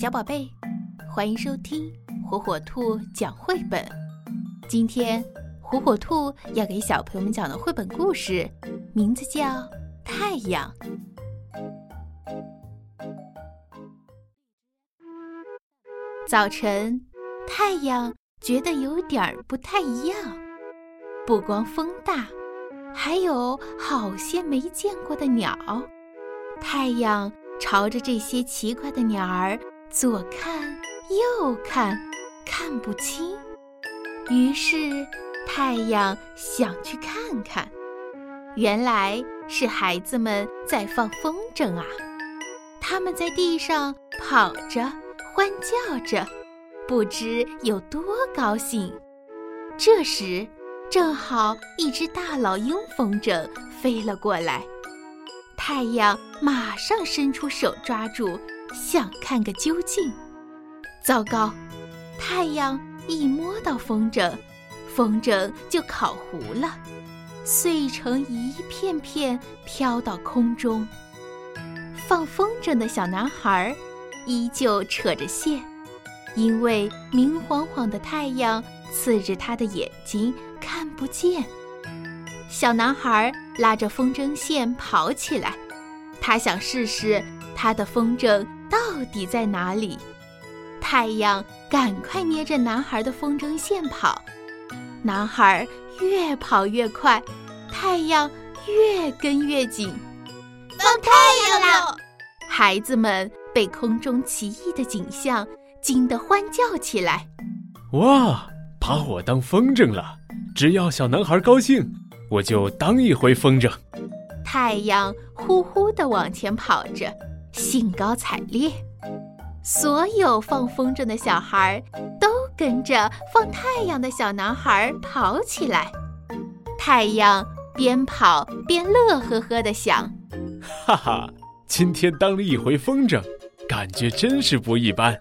小宝贝，欢迎收听火火兔讲绘本。今天，火火兔要给小朋友们讲的绘本故事，名字叫《太阳》。早晨，太阳觉得有点儿不太一样，不光风大，还有好些没见过的鸟。太阳。朝着这些奇怪的鸟儿左看右看，看不清。于是太阳想去看看，原来是孩子们在放风筝啊！他们在地上跑着，欢叫着，不知有多高兴。这时，正好一只大老鹰风筝飞了过来。太阳马上伸出手抓住，想看个究竟。糟糕！太阳一摸到风筝，风筝就烤糊了，碎成一片片，飘到空中。放风筝的小男孩依旧扯着线，因为明晃晃的太阳刺着他的眼睛，看不见。小男孩拉着风筝线跑起来，他想试试他的风筝到底在哪里。太阳赶快捏着男孩的风筝线跑，男孩越跑越快，太阳越跟越紧。放太阳了！孩子们被空中奇异的景象惊得欢叫起来。哇，把我当风筝了！只要小男孩高兴。我就当一回风筝。太阳呼呼地往前跑着，兴高采烈。所有放风筝的小孩都跟着放太阳的小男孩跑起来。太阳边跑边乐呵呵的想：“哈哈，今天当了一回风筝，感觉真是不一般。”